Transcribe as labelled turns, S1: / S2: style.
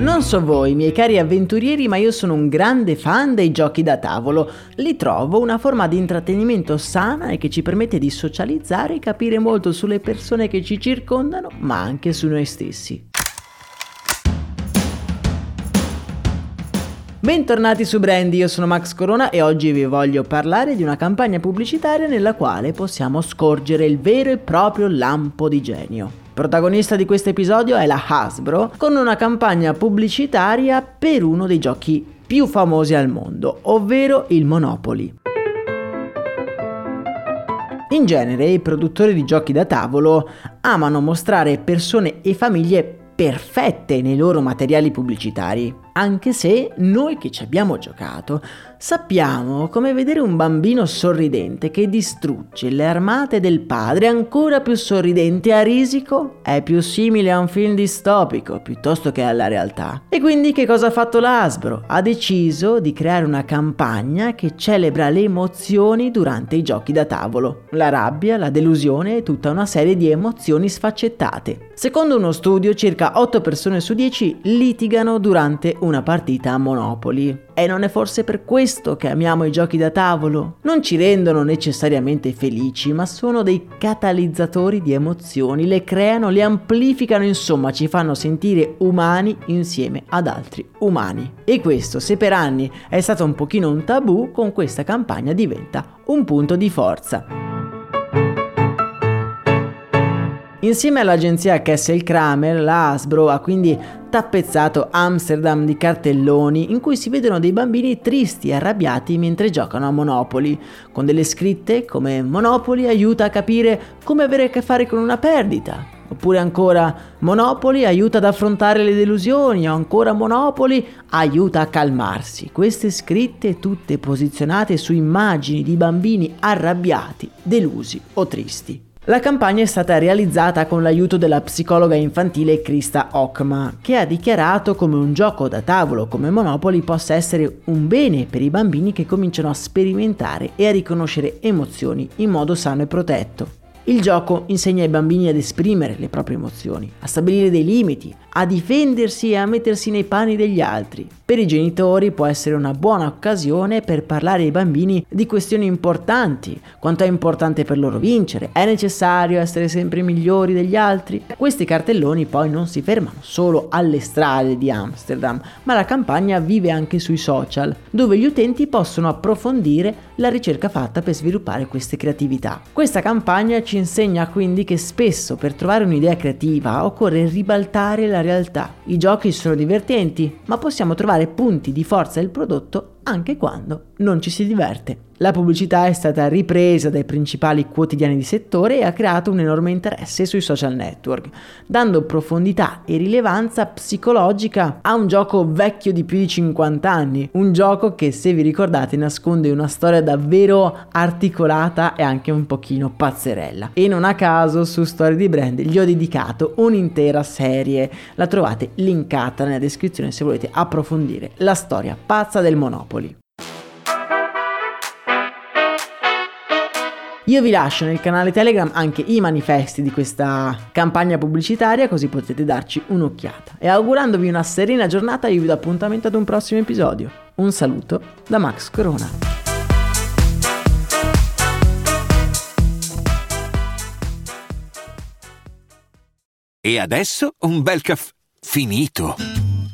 S1: Non so voi, miei cari avventurieri, ma io sono un grande fan dei giochi da tavolo. Li trovo una forma di intrattenimento sana e che ci permette di socializzare e capire molto sulle persone che ci circondano, ma anche su noi stessi. Bentornati su Brandy, io sono Max Corona e oggi vi voglio parlare di una campagna pubblicitaria nella quale possiamo scorgere il vero e proprio lampo di genio. Protagonista di questo episodio è la Hasbro con una campagna pubblicitaria per uno dei giochi più famosi al mondo, ovvero il Monopoly. In genere i produttori di giochi da tavolo amano mostrare persone e famiglie perfette nei loro materiali pubblicitari, anche se noi che ci abbiamo giocato sappiamo come vedere un bambino sorridente che distrugge le armate del padre ancora più sorridente a risico è più simile a un film distopico piuttosto che alla realtà. E quindi che cosa ha fatto l'Asbro? Ha deciso di creare una campagna che celebra le emozioni durante i giochi da tavolo. La rabbia, la delusione e tutta una serie di emozioni sfaccettate. Secondo uno studio circa 8 persone su 10 litigano durante una partita a Monopoli. E non è forse per questo che amiamo i giochi da tavolo? Non ci rendono necessariamente felici, ma sono dei catalizzatori di emozioni, le creano, le amplificano, insomma ci fanno sentire umani insieme ad altri umani. E questo, se per anni è stato un pochino un tabù, con questa campagna diventa un punto di forza. Insieme all'agenzia Kessel Kramer, la Hasbro ha quindi tappezzato Amsterdam di cartelloni in cui si vedono dei bambini tristi e arrabbiati mentre giocano a Monopoli, con delle scritte come Monopoli aiuta a capire come avere a che fare con una perdita, oppure ancora Monopoli aiuta ad affrontare le delusioni o ancora Monopoli aiuta a calmarsi. Queste scritte tutte posizionate su immagini di bambini arrabbiati, delusi o tristi. La campagna è stata realizzata con l'aiuto della psicologa infantile Krista Okma, che ha dichiarato come un gioco da tavolo come Monopoly possa essere un bene per i bambini che cominciano a sperimentare e a riconoscere emozioni in modo sano e protetto. Il gioco insegna ai bambini ad esprimere le proprie emozioni, a stabilire dei limiti, a difendersi e a mettersi nei panni degli altri. Per i genitori può essere una buona occasione per parlare ai bambini di questioni importanti, quanto è importante per loro vincere, è necessario essere sempre migliori degli altri. Questi cartelloni poi non si fermano solo alle strade di Amsterdam, ma la campagna vive anche sui social, dove gli utenti possono approfondire la ricerca fatta per sviluppare queste creatività. Questa campagna ci insegna quindi che spesso per trovare un'idea creativa occorre ribaltare la realtà. I giochi sono divertenti, ma possiamo trovare punti di forza del prodotto anche quando non ci si diverte. La pubblicità è stata ripresa dai principali quotidiani di settore e ha creato un enorme interesse sui social network, dando profondità e rilevanza psicologica a un gioco vecchio di più di 50 anni, un gioco che se vi ricordate nasconde una storia davvero articolata e anche un pochino pazzerella. E non a caso su Story di Brand gli ho dedicato un'intera serie, la trovate linkata nella descrizione se volete approfondire la storia pazza del Monopoli. Io vi lascio nel canale Telegram anche i manifesti di questa campagna pubblicitaria così potete darci un'occhiata. E augurandovi una serena giornata io vi do appuntamento ad un prossimo episodio. Un saluto da Max Corona.
S2: E adesso un bel caffè finito.